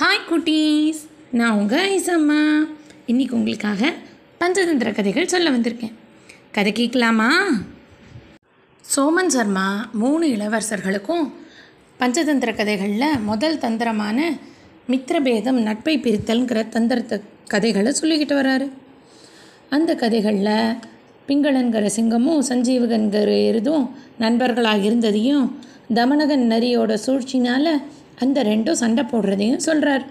Hi குட்டீஸ். நான் உங்கள் ஐசம்மா. இன்றைக்கி உங்களுக்காக பஞ்சதந்திர கதைகள் சொல்ல வந்திருக்கேன். கதை கேட்கலாமா? சோமன் சர்மா மூணு இளவரசர்களுக்கும் பஞ்சதந்திர கதைகளில் முதல் தந்திரமான மித்திரபேதம் நட்பை பிரித்தல்ங்கிற தந்திரத்தை கதைகளை சொல்லிக்கிட்டு வராரு. அந்த கதைகளில் பிங்களன்கிற சிங்கமும் சஞ்சீவகன்கிற எருதும் நண்பர்களாக இருந்ததையும் தமனகன் நரியோட சூழ்ச்சினால் அந்த ரெண்டும் சண்டை போடுறதையும் சொல்கிறார்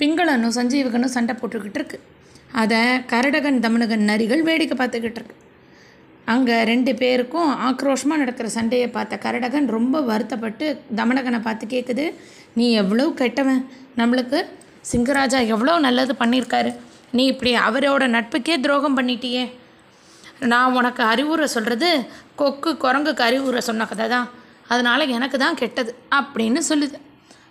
பிங்களனும் சஞ்சீவகனும் சண்டை போட்டுக்கிட்டு இருக்கு. அதை கரடகன் தமனகன் நரிகள் வேடிக்கை பார்த்துக்கிட்டு இருக்கு. அங்கே ரெண்டு பேருக்கும் ஆக்ரோஷமாக நடக்கிற சண்டையை பார்த்த கரடகன் ரொம்ப வருத்தப்பட்டு தமனகனை பார்த்து கேட்குது நீ எவ்வளோ கெட்டவன்? நம்மளுக்கு சிங்கராஜா எவ்வளோ நல்லது பண்ணியிருக்காரு. நீ இப்படி அவரோட நட்புக்கே துரோகம் பண்ணிட்டியே. நான் உனக்கு அறிவுரை சொல்கிறது கொக்கு குரங்குக்கு அறிவுரை சொன்ன கதை தான் அதனால் எனக்கு தான் கெட்டது அப்படின்னு சொல்லுது.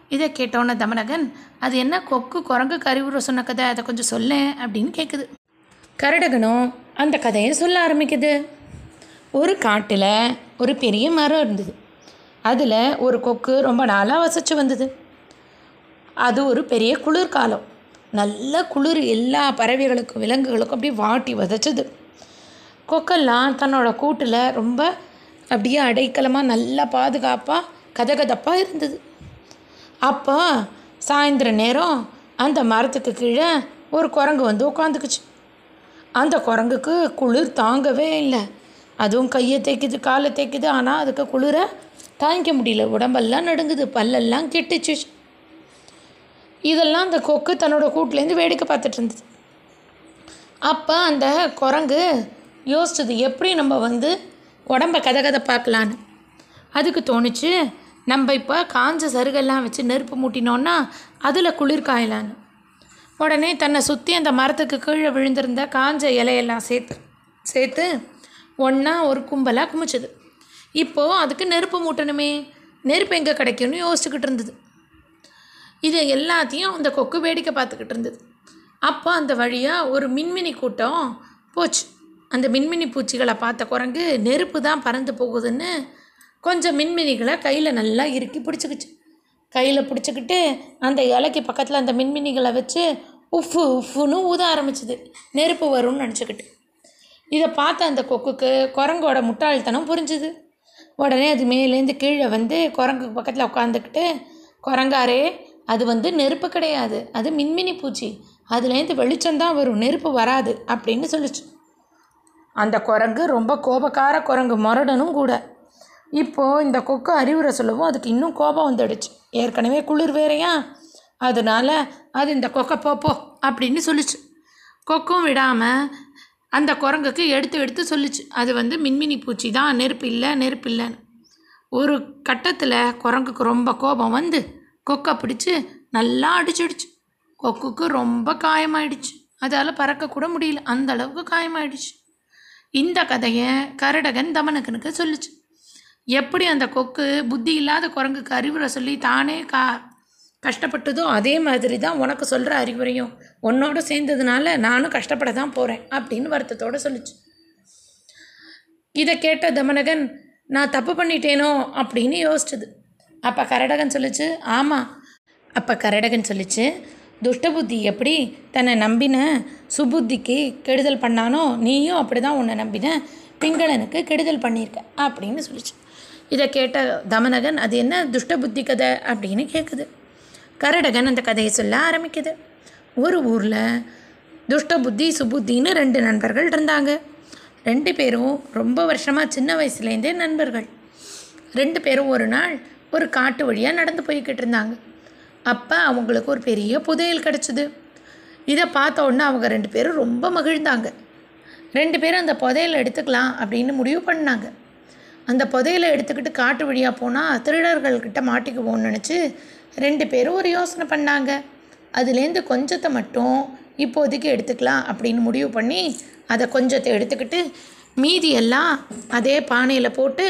இதை கேட்டோன்னே தமனகன் அது என்ன கொக்கு குரங்கு அறிவுரை சொன்ன கதை? அதை கொஞ்சம் சொல்லேன் அப்படின்னு கேட்குது கரடகனும் அந்த கதையை சொல்ல ஆரம்பிக்குது. ஒரு காட்டில் ஒரு பெரிய மரம் இருந்தது. அதில் ஒரு கொக்கு ரொம்ப நாளாக வசிச்சு வந்தது. அது ஒரு பெரிய குளிர்காலம். நல்ல குளிர் எல்லா பறவைகளுக்கும் விலங்குகளுக்கும் அப்படியே வாட்டி வதச்சது. கொக்கெல்லாம் தன்னோட கூட்டில் ரொம்ப அப்படியே அடைக்கலமாக நல்லா பாதுகாப்பாக கதகதப்பாக இருந்தது. அப்போ சாயந்தர நேரம் அந்த மரத்துக்கு கீழே ஒரு குரங்கு வந்து உட்காந்துக்குச்சு அந்த குரங்குக்கு குளிர் தாங்கவே இல்லை. அதுவும் கையை தேய்க்குது காலை தேய்க்குது. ஆனால் அதுக்கு குளிரை தாங்கிக்க முடியல. உடம்பெல்லாம் நடுங்குது பல்லெல்லாம் கெட்டுச்சு. இதெல்லாம் அந்த கொக்கு தன்னோட கூட்டிலேருந்து வேடிக்கை பார்த்துட்டு இருந்தது. அப்போ அந்த குரங்கு யோசிச்சது எப்படி நம்ம வந்து உடம்ப கதை கதை பார்க்கலான்னு அதுக்கு தோணுச்சு நம்ம இப்போ காஞ்ச சருகெல்லாம் வச்சு நெருப்பு மூட்டினோன்னா அதில் குளிர் காயலான்னு. உடனே தன்னை சுற்றி அந்த மரத்துக்கு கீழே விழுந்திருந்த காஞ்ச இலையெல்லாம் சேர்த்து சேர்த்து ஒன்றா ஒரு கும்பலாக குமிச்சுது. இப்போது அதுக்கு நெருப்பு மூட்டணுமே நெருப்பு எங்கே கிடைக்கும்னு யோசிச்சுக்கிட்டு இருந்தது. இது எல்லாத்தையும் அந்த கொக்கு வேடிக்கை பார்த்துக்கிட்டு இருந்தது. அப்போ அந்த வழியாக ஒரு மின்மினி கூட்டம் போச்சு. அந்த மின்மினி பூச்சிகளை பார்த்த குரங்கு நெருப்பு தான் பறந்து போகுதுன்னு கொஞ்சம் மின்மினிகளை கையில் நல்லா இறுக்கி பிடிச்சிக்கிச்சு. கையில் பிடிச்சிக்கிட்டு அந்த இலைக்கு பக்கத்தில் அந்த மின்மினிகளை வச்சு உஃப்பு உஃப்புன்னு ஊத ஆரம்பிச்சுது. நெருப்பு வரும்னு நினச்சிக்கிட்டு. இதை பார்த்த அந்த கொக்குக்கு குரங்கோட முட்டாள்தனம் புரிஞ்சுது. உடனே அது மேலேருந்து கீழே வந்து குரங்கு பக்கத்தில் உட்காந்துக்கிட்டு குரங்காரே அது வந்து நெருப்பு கிடையாது. அது மின்மினி பூச்சி. அதுலேருந்து வெளிச்சம்தான் வரும். நெருப்பு வராது. அப்படின்னு சொல்லிச்சு. அந்த குரங்கு ரொம்ப கோபக்கார குரங்கு. முரடனும் கூட. இப்போது இந்த கொக்கு அறிவுரை சொல்லவும் அதுக்கு இன்னும் கோபம் வந்துடுச்சு. ஏற்கனவே குளிர் வேறையா? அதனால அது இந்த கொக்கை போப்போ அப்படின்னு சொல்லிச்சு. கொக்கும் விடாமல் அந்த குரங்குக்கு எடுத்து எடுத்து சொல்லிச்சு. அது வந்து மின்மினி பூச்சி தான் நெருப்பு இல்லை நெருப்பு இல்லைன்னு. ஒரு கட்டத்தில் குரங்குக்கு ரொம்ப கோபம் வந்து கொக்கை பிடிச்சி நல்லா அடிச்சிடுச்சு. கொக்குக்கு ரொம்ப காயமாயிடுச்சு. அதால் பறக்கக்கூட முடியல. அந்த அளவுக்கு காயமாயிடுச்சு. இந்த கதையை கரடகன் தமனகனுக்கு சொல்லுச்சு. எப்படி அந்த கொக்கு புத்தி இல்லாத குரங்குக்கு அறிவுரை சொல்லி தானே கா கஷ்டப்பட்டதோ அதே மாதிரி தான் உனக்கு சொல்கிற அறிவுரையும் உன்னோட சேர்ந்ததுனால நானும் கஷ்டப்பட தான் போகிறேன் அப்படின்னு வருத்தத்தோடு சொல்லிச்சு. இதை கேட்ட தமனகன் நான் தப்பு பண்ணிட்டேனோ? அப்படின்னு யோசிச்சது. அப்போ கரடகன் சொல்லிச்சு ஆமாம் அப்போ கரடகன் சொல்லிச்சு துஷ்டபுத்தி எப்படி தன்னை நம்பின சுபுத்திக்கு கெடுதல் பண்ணானோ? நீயும் அப்படி தான் உன்னை நம்பின பிங்களனுக்கு கெடுதல் பண்ணியிருக்க அப்படின்னு சொல்லிச்சு. இதை கேட்ட தமனகன் அது என்ன துஷ்ட புத்தி கதை? அப்படின்னு கேட்குது கரடகன் அந்த கதையை சொல்ல ஆரம்பிக்குது. ஒரு ஊரில் துஷ்ட புத்தி சுபுத்தின்னு ரெண்டு நண்பர்கள் இருந்தாங்க. ரெண்டு பேரும் ரொம்ப வருஷமாக சின்ன வயசுலேருந்தே நண்பர்கள். ரெண்டு பேரும் ஒரு நாள் ஒரு காட்டு வழியாக நடந்து போய்கிட்டு இருந்தாங்க. அப்போ அவங்களுக்கு ஒரு பெரிய புதையல் கிடச்சிது. இதை பார்த்த உடனே அவங்க ரெண்டு பேரும் ரொம்ப மகிழ்ந்தாங்க. ரெண்டு பேரும் அந்த புதையலை எடுத்துக்கலாம் அப்படின்னு முடிவு பண்ணாங்க. அந்த புதையலை எடுத்துக்கிட்டு காட்டு வழியாக போனால் திருடர்கள்கிட்ட மாட்டிக்குவோன்னு நினச்சி ரெண்டு பேரும் ஒரு யோசனை பண்ணாங்க. அதுலேருந்து கொஞ்சத்தை மட்டும் இப்போதைக்கு எடுத்துக்கலாம் அப்படின்னு முடிவு பண்ணி அதை கொஞ்சத்தை எடுத்துக்கிட்டு மீதியெல்லாம் அதே பானையில் போட்டு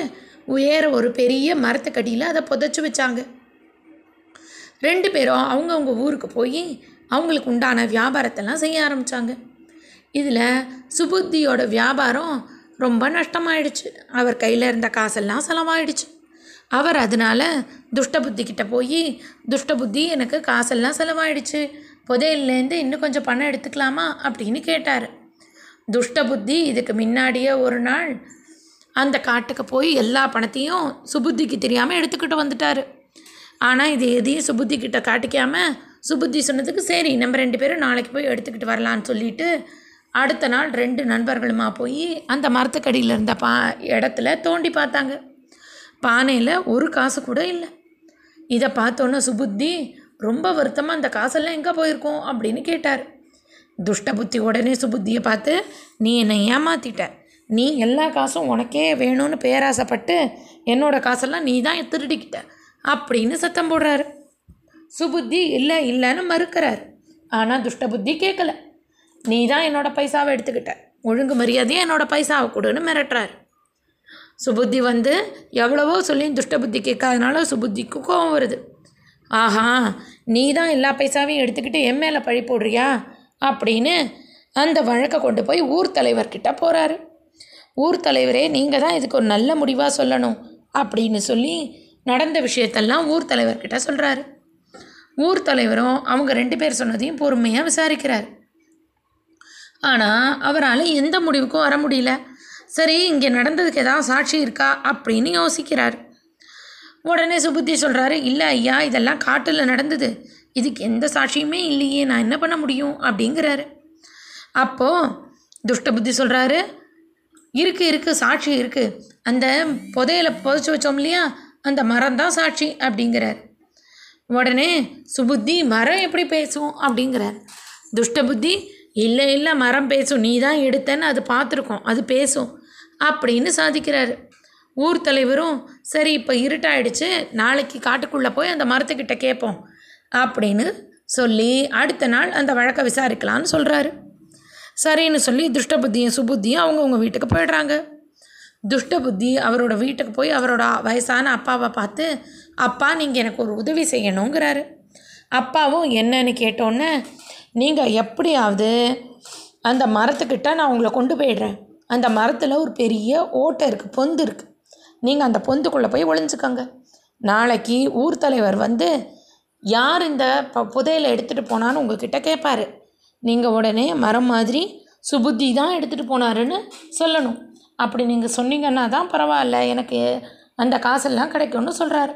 உயர ஒரு பெரிய மரத்துக்கடியில் அதை புதைச்சி வச்சாங்க. ரெண்டு பேரும் அவங்கவுங்க ஊருக்கு போய் அவங்களுக்கு உண்டான வியாபாரத்தெல்லாம் செய்ய ஆரம்பித்தாங்க இதில் சுபுத்தியோட வியாபாரம் ரொம்ப நஷ்டமாயிடுச்சு. அவர் கையில் இருந்த காசெல்லாம் செலவாயிடுச்சு. அவர் அதனால துஷ்ட புத்தி போய் துஷ்ட புத்தி எனக்கு காசெல்லாம் செலவாயிடுச்சு. புதையிலேருந்து இன்னும் கொஞ்சம் பணம் எடுத்துக்கலாமா? அப்படின்னு கேட்டார். துஷ்ட புத்தி இதுக்கு முன்னாடியே ஒரு நாள் அந்த காட்டுக்கு போய் எல்லா பணத்தையும் சுபுத்திக்கு தெரியாமல் எடுத்துக்கிட்டு வந்துட்டார். ஆனால் இது எதையும் சுபுத்தி கிட்ட காட்டிக்காமல் சுபுத்தி சொன்னதுக்கு சரி நம்ம ரெண்டு பேரும் நாளைக்கு போய் எடுத்துக்கிட்டு வரலான்னு சொல்லிட்டு அடுத்த நாள் ரெண்டு நண்பர்களுமா போய் அந்த மரத்துக்கடியில் இருந்த பா இடத்துல தோண்டி பார்த்தாங்க. பானையில் ஒரு காசு கூட இல்லை. இதை பார்த்தோன்னே சுபுத்தி ரொம்ப வருத்தமாக அந்த காசெல்லாம் எங்கே போயிருக்கோம்? அப்படின்னு கேட்டார். துஷ்ட புத்தி உடனே சுபுத்தியை பார்த்து நீ என்னை ஏமாத்திட்ட. நீ எல்லா காசும் உனக்கே வேணும்னு பேராசைப்பட்டு என்னோட காசெல்லாம் நீ தான் திருடிக்கிட்ட. அப்படின்னு சத்தம் போடுறாரு. சுபுத்தி இல்லை இல்லைன்னு மறுக்கிறார். ஆனால் துஷ்ட புத்தி கேட்கல நீ தான் என்னோட பைசாவை எடுத்துக்கிட்ட. ஒழுங்கு மரியாதையும் என்னோட பைசாவை கொடுன்னு மிரட்டுறாரு. சுபுத்தி வந்து எவ்வளவோ சொல்லி துஷ்ட புத்தி கேட்காதனால சுபுத்திக்கு கோபம் வருது. ஆஹா நீ தான் எல்லா பைசாவையும் எடுத்துக்கிட்டு என் மேலே பழி போடுறியா? அப்படின்னு அந்த வழக்கை கொண்டு போய் ஊர் தலைவர்கிட்ட போகிறாரு ஊர் தலைவரே நீங்கள் தான் இதுக்கு ஒரு நல்ல முடிவாக சொல்லணும் அப்படின்னு சொல்லி நடந்த விஷயத்தெல்லாம் ஊர் தலைவர்கிட்ட சொல்கிறாரு ஊர் தலைவரும் அவங்க ரெண்டு பேர் சொன்னதையும் பொறுமையாக விசாரிக்கிறார். ஆனால் அவரால் எந்த முடிவுக்கும் வர முடியல. சரி இங்கே நடந்ததுக்கு ஏதாவது சாட்சி இருக்கா? அப்படின்னு யோசிக்கிறார். உடனே சுபுத்தி சொல்கிறாரு இல்லை ஐயா இதெல்லாம் காட்டில் நடந்தது. இதுக்கு எந்த சாட்சியுமே இல்லையே. நான் என்ன பண்ண முடியும்? அப்படிங்கிறாரு. அப்போது துஷ்ட புத்தி சொல்கிறாரு இருக்குது இருக்குது சாட்சி இருக்குது அந்த புதையில புதைச்சி வச்சோம் இல்லையா? அந்த மரம் தான் சாட்சி அப்படிங்கிறார். உடனே சுபுத்தி மரம் எப்படி பேசும்? அப்படிங்கிறார். துஷ்ட புத்தி இல்லை இல்லை மரம் பேசும். நீ தான் எடுத்தேன்னு அது பார்த்துருக்கோம். அது பேசும். அப்படின்னு சாதிக்கிறாரு. ஊர் தலைவரும் சரி இப்போ இருட்டாயிடுச்சு. நாளைக்கு காட்டுக்குள்ளே போய் அந்த மரத்துக்கிட்ட கேட்போம் அப்படின்னு சொல்லி அடுத்த நாள் அந்த வழக்கை விசாரிக்கலான்னு சொல்கிறாரு சரின்னு சொல்லி துஷ்ட புத்தியும் சுபுத்தியும் அவங்கவுங்க வீட்டுக்கு போயிடுறாங்க. துஷ்ட புத்தி அவரோட வீட்டுக்கு போய் அவரோட வயசான அப்பாவை பார்த்து அப்பா நீங்கள் எனக்கு ஒரு உதவி செய்யணுங்கிறாரு. அப்பாவும் என்னன்னு கேட்டோன்னே நீங்கள் எப்படியாவது அந்த மரத்துக்கிட்ட நான் உங்களை கொண்டு போயிடுறேன். அந்த மரத்தில் ஒரு பெரிய ஓட்டை இருக்குது பொந்து இருக்குது நீங்கள் அந்த பொந்துக்குள்ளே போய் ஒளிஞ்சுக்கோங்க. நாளைக்கு ஊர் தலைவர் வந்து யார் இந்த ப புதையலை எடுத்துகிட்டு போனான்னு உங்ககிட்ட கேட்பாரு நீங்கள் உடனே மரம் மாதிரி சுபுத்தி தான் எடுத்துகிட்டு போனாருன்னு சொல்லணும். அப்படி நீங்கள் சொன்னீங்கன்னா தான் பரவாயில்ல எனக்கு அந்த காசெல்லாம் கிடைக்கும்னு சொல்கிறாரு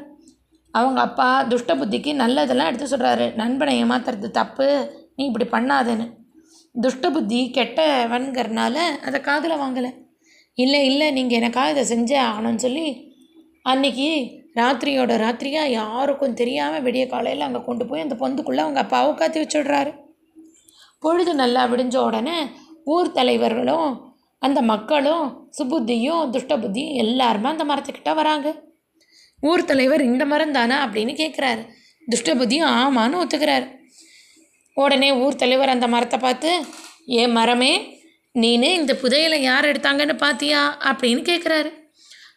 அவங்க அப்பா துஷ்ட புத்திக்கு நல்லதெல்லாம் எடுத்து சொல்கிறாரு நண்பனை ஏமாத்துறது தப்பு. நீ இப்படி பண்ணாதேன்னு. துஷ்ட புத்தி கெட்டவன்கிறனால அதை காதில் வாங்கலை. இல்லை இல்லை நீங்கள் எனக்காக இதை செஞ்சே ஆகணும்னு சொல்லி அன்னைக்கு ராத்திரியோட ராத்திரியாக யாருக்கும் தெரியாமல் விடிய காலையில் அங்கே கொண்டு போய் அந்த பொந்துக்குள்ளே அவங்க அப்பாவை காத்தி வச்சுடுறாரு. பொழுது நல்லா விடிஞ்ச உடனே ஊர் தலைவர்களும் அந்த மக்களும் சுபுத்தியும் துஷ்ட புத்தியும் எல்லாருமே அந்த மரத்துக்கிட்ட வராங்க. ஊர் தலைவர் இந்த மரம் தானே? அப்படின்னு கேட்குறாரு துஷ்ட புத்தியும் ஆமான்னு ஒத்துக்கிறாரு. உடனே ஊர் தலைவர் அந்த மரத்தை பார்த்து ஏ மரமே நீனு இந்த புதையலை யார் எடுத்தாங்கன்னு பார்த்தியா அப்படின்னு கேட்குறாரு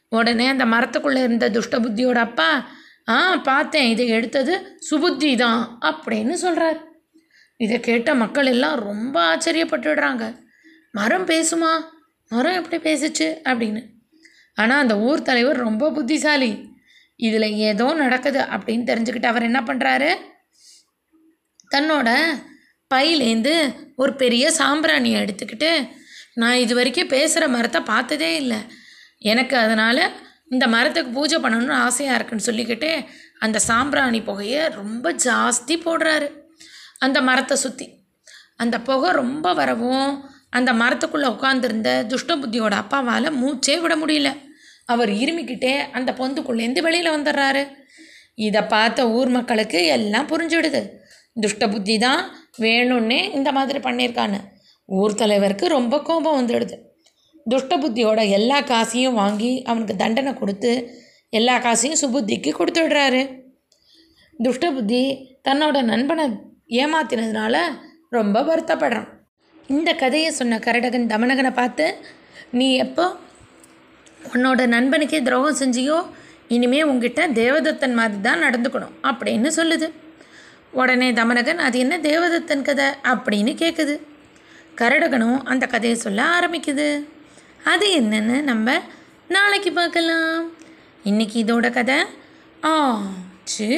உடனே அந்த மரத்துக்குள்ளே இருந்த துஷ்ட புத்தியோட அப்பா ஆ பார்த்தேன் இதை எடுத்தது சுபுத்தி தான் அப்படின்னு சொல்கிறார் இதை கேட்ட மக்கள் எல்லாம் ரொம்ப ஆச்சரியப்பட்டுடுறாங்க. மரம் பேசுமா? மரம் எப்படி பேசுச்சு? அப்படின்னு. ஆனால் அந்த ஊர் தலைவர் ரொம்ப புத்திசாலி. இதில் ஏதோ நடக்குது அப்படின்னு தெரிஞ்சுக்கிட்டு அவர் என்ன பண்ணுறாரு தன்னோட பையிலேருந்து ஒரு பெரிய சாம்பிராணியை எடுத்துக்கிட்டு நான் இது வரைக்கும் பேசுகிற மரத்தை பார்த்ததே இல்லை. எனக்கு அதனால் இந்த மரத்துக்கு பூஜை பண்ணணும்னு ஆசையாக இருக்குன்னு சொல்லிக்கிட்டு அந்த சாம்பிராணி புகையை ரொம்ப ஜாஸ்தி போடுறாரு. அந்த மரத்தை சுற்றி அந்த புகை ரொம்ப வரவும் அந்த மரத்துக்குள்ளே உட்காந்துருந்த துஷ்ட புத்தியோட அப்பாவால் மூச்சே விட முடியல. அவர் இருமிக்கிட்டே அந்த பொந்துக்குள்ளேருந்து வெளியில் வந்துடுறாரு இதை பார்த்த ஊர் மக்களுக்கு எல்லாம் புரிஞ்சுடுது. துஷ்ட புத்தி தான் வேணும்னே இந்த மாதிரி பண்ணியிருக்கான்னு. ஊர் தலைவருக்கு ரொம்ப கோபம் வந்துடுது. துஷ்ட புத்தியோட எல்லா காசையும் வாங்கி அவனுக்கு தண்டனை கொடுத்து எல்லா காசையும் சுபுத்திக்கு கொடுத்துடுறாரு. துஷ்ட புத்தி தன்னோட நண்பனை ஏமாத்தினதுனால ரொம்ப வருத்தப்படுறான். இந்த கதையை சொன்ன கரடகன் தமனகனை பார்த்து நீ எப்போ உன்னோட நண்பனுக்கே துரோகம் செஞ்சியோ இனிமே உங்ககிட்ட தேவதத்தன் மாதிரி தான் நடந்துக்கணும் அப்படின்னு சொல்லுது. உடனே தமனகன் அது என்ன தேவதத்தன் கதை? அப்படின்னு கேட்குது கரடகனும் அந்த கதையை சொல்ல ஆரம்பிக்குது. அது என்னன்னு நம்ம நாளைக்கு பார்க்கலாம். இன்னைக்கு இதோட கதை ஆச்சு